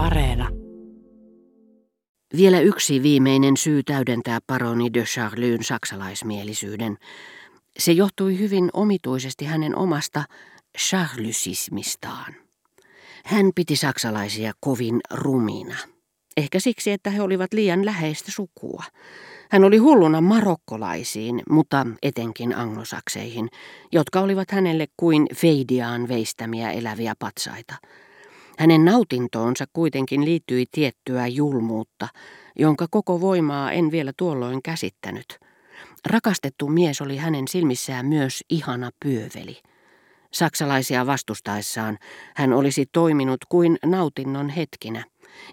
Areena. Vielä yksi viimeinen syy täydentää paroni de Charlyn saksalaismielisyyden. Se johtui hyvin omituisesti hänen omasta charlysismistaan. Hän piti saksalaisia kovin rumina. Ehkä siksi, että he olivat liian läheistä sukua. Hän oli hulluna marokkolaisiin, mutta etenkin anglosakseihin, jotka olivat hänelle kuin Feidiaan veistämiä eläviä patsaita. Hänen nautintoonsa kuitenkin liittyi tiettyä julmuutta, jonka koko voimaa en vielä tuolloin käsittänyt. Rakastettu mies oli hänen silmissään myös ihana pyöveli. Saksalaisia vastustaessaan hän olisi toiminut kuin nautinnon hetkinä,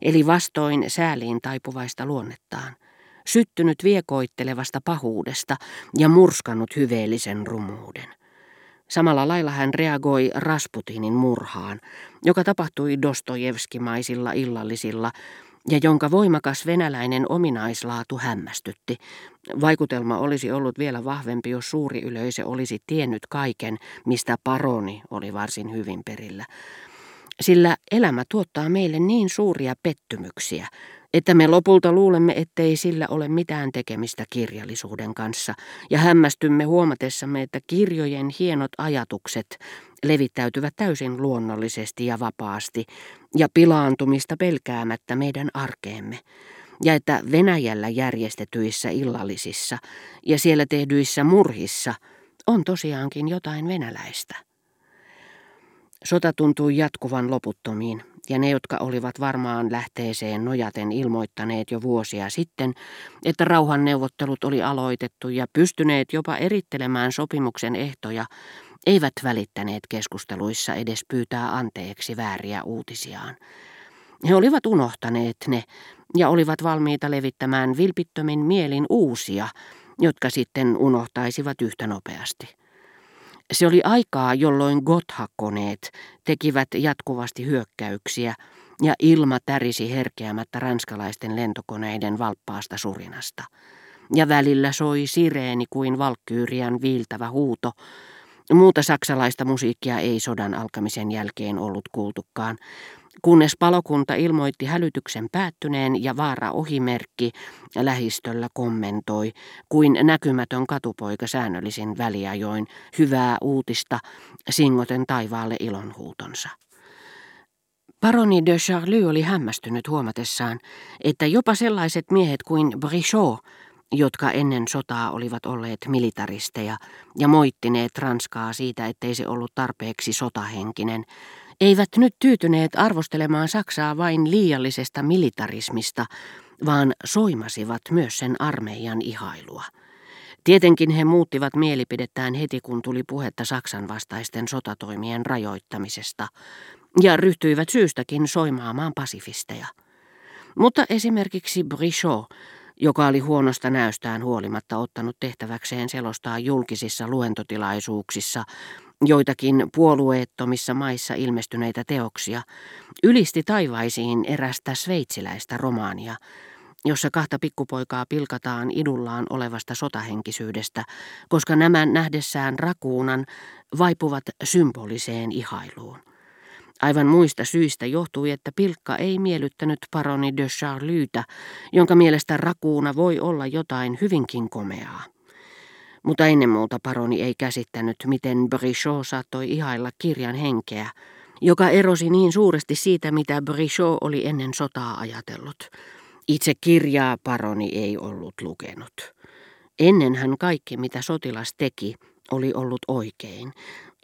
eli vastoin sääliin taipuvaista luonnettaan syttynyt viekoittelevasta pahuudesta ja murskannut hyveellisen rumuuden. Samalla lailla hän reagoi Rasputinin murhaan, joka tapahtui Dostojevskimaisilla illallisilla ja jonka voimakas venäläinen ominaislaatu hämmästytti. Vaikutelma olisi ollut vielä vahvempi, jos suuri yleisö olisi tiennyt kaiken, mistä paroni oli varsin hyvin perillä. Sillä elämä tuottaa meille niin suuria pettymyksiä, että me lopulta luulemme, ettei sillä ole mitään tekemistä kirjallisuuden kanssa, ja hämmästymme huomatessamme, että kirjojen hienot ajatukset levittäytyvät täysin luonnollisesti ja vapaasti, ja pilaantumista pelkäämättä meidän arkeemme, ja että Venäjällä järjestetyissä illallisissa ja siellä tehdyissä murhissa on tosiaankin jotain venäläistä. Sota tuntui jatkuvan loputtomiin, ja ne, jotka olivat varmaan lähteeseen nojaten ilmoittaneet jo vuosia sitten, että rauhanneuvottelut oli aloitettu ja pystyneet jopa erittelemään sopimuksen ehtoja, eivät välittäneet keskusteluissa edes pyytää anteeksi vääriä uutisiaan. He olivat unohtaneet ne ja olivat valmiita levittämään vilpittömin mielin uusia, jotka sitten unohtaisivat yhtä nopeasti. Se oli aikaa, jolloin Gotha-koneet tekivät jatkuvasti hyökkäyksiä ja ilma tärisi herkeämättä ranskalaisten lentokoneiden valppaasta surinasta. Ja välillä soi sireeni kuin valkkyyrian viiltävä huuto. Muuta saksalaista musiikkia ei sodan alkamisen jälkeen ollut kuultukaan, kunnes palokunta ilmoitti hälytyksen päättyneen ja vaara ohimerkki lähistöllä kommentoi, kuin näkymätön katupoika säännöllisin väliajoin hyvää uutista singoten taivaalle ilonhuutonsa. Paroni de Charlie oli hämmästynyt huomatessaan, että jopa sellaiset miehet kuin Brichot, jotka ennen sotaa olivat olleet militaristeja ja moittineet Ranskaa siitä, ettei se ollut tarpeeksi sotahenkinen, eivät nyt tyytyneet arvostelemaan Saksaa vain liiallisesta militarismista, vaan soimasivat myös sen armeijan ihailua. Tietenkin he muuttivat mielipidettään heti, kun tuli puhetta Saksan vastaisten sotatoimien rajoittamisesta, ja ryhtyivät syystäkin soimaamaan pasifisteja. Mutta esimerkiksi Brichot, joka oli huonosta näystään huolimatta ottanut tehtäväkseen selostaa julkisissa luentotilaisuuksissa joitakin puolueettomissa maissa ilmestyneitä teoksia, ylisti taivaisiin erästä sveitsiläistä romaania, jossa kahta pikkupoikaa pilkataan idullaan olevasta sotahenkisyydestä, koska nämä nähdessään rakuunan vaipuvat symboliseen ihailuun. Aivan muista syistä johtui, että pilkka ei miellyttänyt paroni de Charlytä, jonka mielestä rakuuna voi olla jotain hyvinkin komeaa. Mutta ennen muuta paroni ei käsittänyt, miten Brichot saattoi ihailla kirjan henkeä, joka erosi niin suuresti siitä, mitä Brichot oli ennen sotaa ajatellut. Itse kirjaa paroni ei ollut lukenut. Ennen hän kaikki, mitä sotilas teki, oli ollut oikein.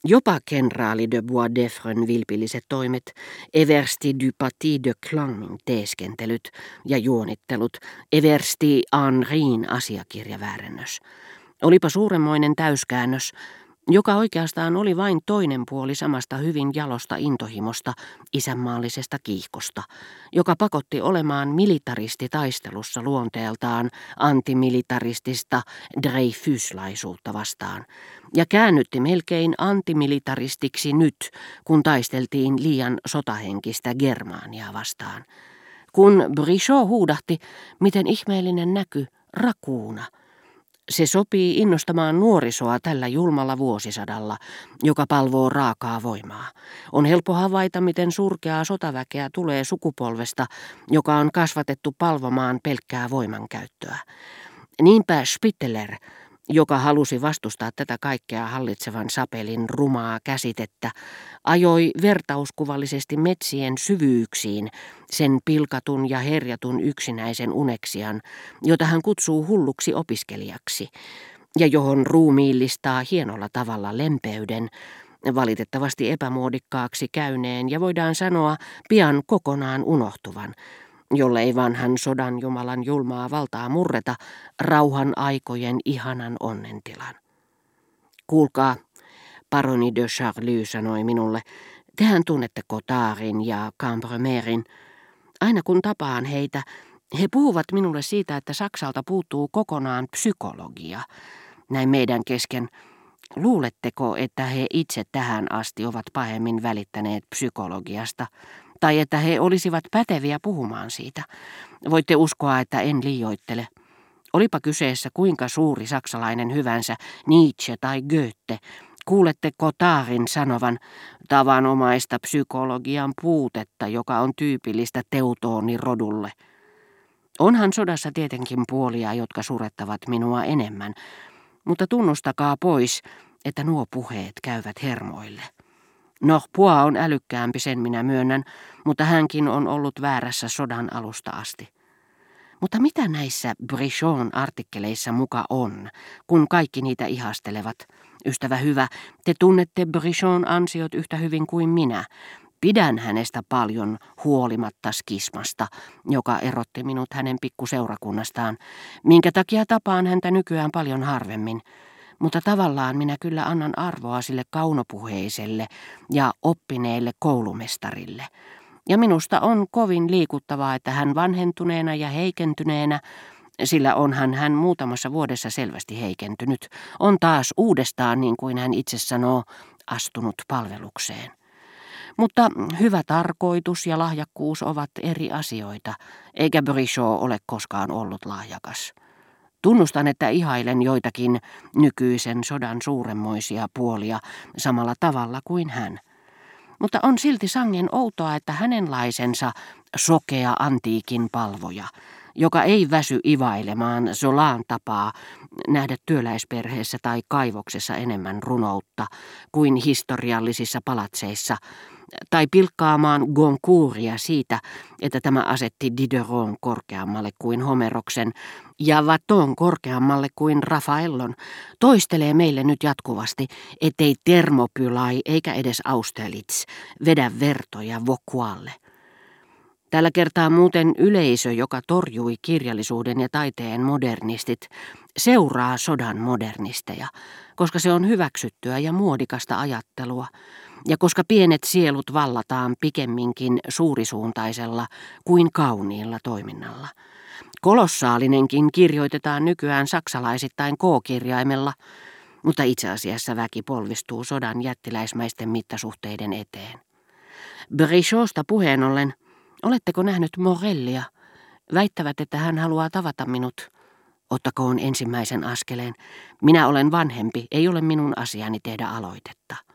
Jopa kenraali de Boisdeffren vilpilliset toimet, Eversti du Paty de Clangin teeskentelyt ja juonittelut, Eversti Henriin asiakirjaväärennös. Olipa suuremmoinen täyskäännös, joka oikeastaan oli vain toinen puoli samasta hyvin jalosta intohimosta, isänmaallisesta kiihkosta, joka pakotti olemaan militaristitaistelussa luonteeltaan antimilitaristista Dreyfuslaisuutta vastaan, ja käännytti melkein antimilitaristiksi nyt, kun taisteltiin liian sotahenkistä Germaania vastaan. Kun Brichot huudahti, miten ihmeellinen näky, rakuuna – Se sopii innostamaan nuorisoa tällä julmalla vuosisadalla, joka palvoo raakaa voimaa. On helppo havaita, miten surkeaa sotaväkeä tulee sukupolvesta, joka on kasvatettu palvomaan pelkkää voimankäyttöä. Niinpä Spitteler, joka halusi vastustaa tätä kaikkea hallitsevan sapelin rumaa käsitettä, ajoi vertauskuvallisesti metsien syvyyksiin sen pilkatun ja herjatun yksinäisen uneksian, jota hän kutsuu hulluksi opiskelijaksi, ja johon ruumiillistaa hienolla tavalla lempeyden, valitettavasti epämuodikkaaksi käyneen ja voidaan sanoa pian kokonaan unohtuvan, jollei vanhan sodan Jumalan julmaa valtaa murreta rauhan aikojen ihanan onnentilan. Kuulkaa, paroni de Charlie sanoi minulle, tehän tunnette Cotardin ja Cambremerin. Aina kun tapaan heitä, he puhuvat minulle siitä, että Saksalta puuttuu kokonaan psykologia. Näin meidän kesken. Luuletteko, että he itse tähän asti ovat pahemmin välittäneet psykologiasta? Tai että he olisivat päteviä puhumaan siitä. Voitte uskoa, että en liioittele. Olipa kyseessä kuinka suuri saksalainen hyvänsä, Nietzsche tai Goethe, kuulette Kotaarin sanovan tavanomaista psykologian puutetta, joka on tyypillistä teutoonirodulle. Onhan sodassa tietenkin puolia, jotka surettavat minua enemmän, mutta tunnustakaa pois, että nuo puheet käyvät hermoille. No, Pua on älykkäämpi, sen minä myönnän, mutta hänkin on ollut väärässä sodan alusta asti. Mutta mitä näissä Brichon artikkeleissa muka on, kun kaikki niitä ihastelevat? Ystävä hyvä, te tunnette Brichon ansiot yhtä hyvin kuin minä. Pidän hänestä paljon huolimatta skismasta, joka erotti minut hänen pikkuseurakunnastaan, minkä takia tapaan häntä nykyään paljon harvemmin mutta tavallaan minä kyllä annan arvoa sille kaunopuheiselle ja oppineelle koulumestarille. Ja minusta on kovin liikuttavaa, että hän vanhentuneena ja heikentyneenä, sillä onhan hän muutamassa vuodessa selvästi heikentynyt, on taas uudestaan, niin kuin hän itse sanoo, astunut palvelukseen. Mutta hyvä tarkoitus ja lahjakkuus ovat eri asioita, eikä Brichot ole koskaan ollut lahjakas. Tunnustan, että ihailen joitakin nykyisen sodan suuremmoisia puolia samalla tavalla kuin hän. Mutta on silti sangen outoa, että hänenlaisensa sokea antiikin palvoja, joka ei väsy ivailemaan Zolaan tapaa nähdä työläisperheessä tai kaivoksessa enemmän runoutta kuin historiallisissa palatseissa – tai pilkkaamaan Goncouria siitä, että tämä asetti Dideron korkeammalle kuin Homeroksen ja Vaton korkeammalle kuin Rafaellon, toistelee meille nyt jatkuvasti, ettei Termopylai eikä edes Austerlitz vedä vertoja Vokualle. Tällä kertaa muuten yleisö, joka torjui kirjallisuuden ja taiteen modernistit, seuraa sodan modernisteja, koska se on hyväksyttyä ja muodikasta ajattelua, ja koska pienet sielut vallataan pikemminkin suurisuuntaisella kuin kauniilla toiminnalla. Kolossaalinenkin kirjoitetaan nykyään saksalaisittain K-kirjaimella, mutta itse asiassa väki polvistuu sodan jättiläismäisten mittasuhteiden eteen. Brichosta puheen ollen, oletteko nähnyt Morellia? Väittävät, että hän haluaa tavata minut. Ottakoon ensimmäisen askeleen. Minä olen vanhempi, ei ole minun asiani tehdä aloitetta.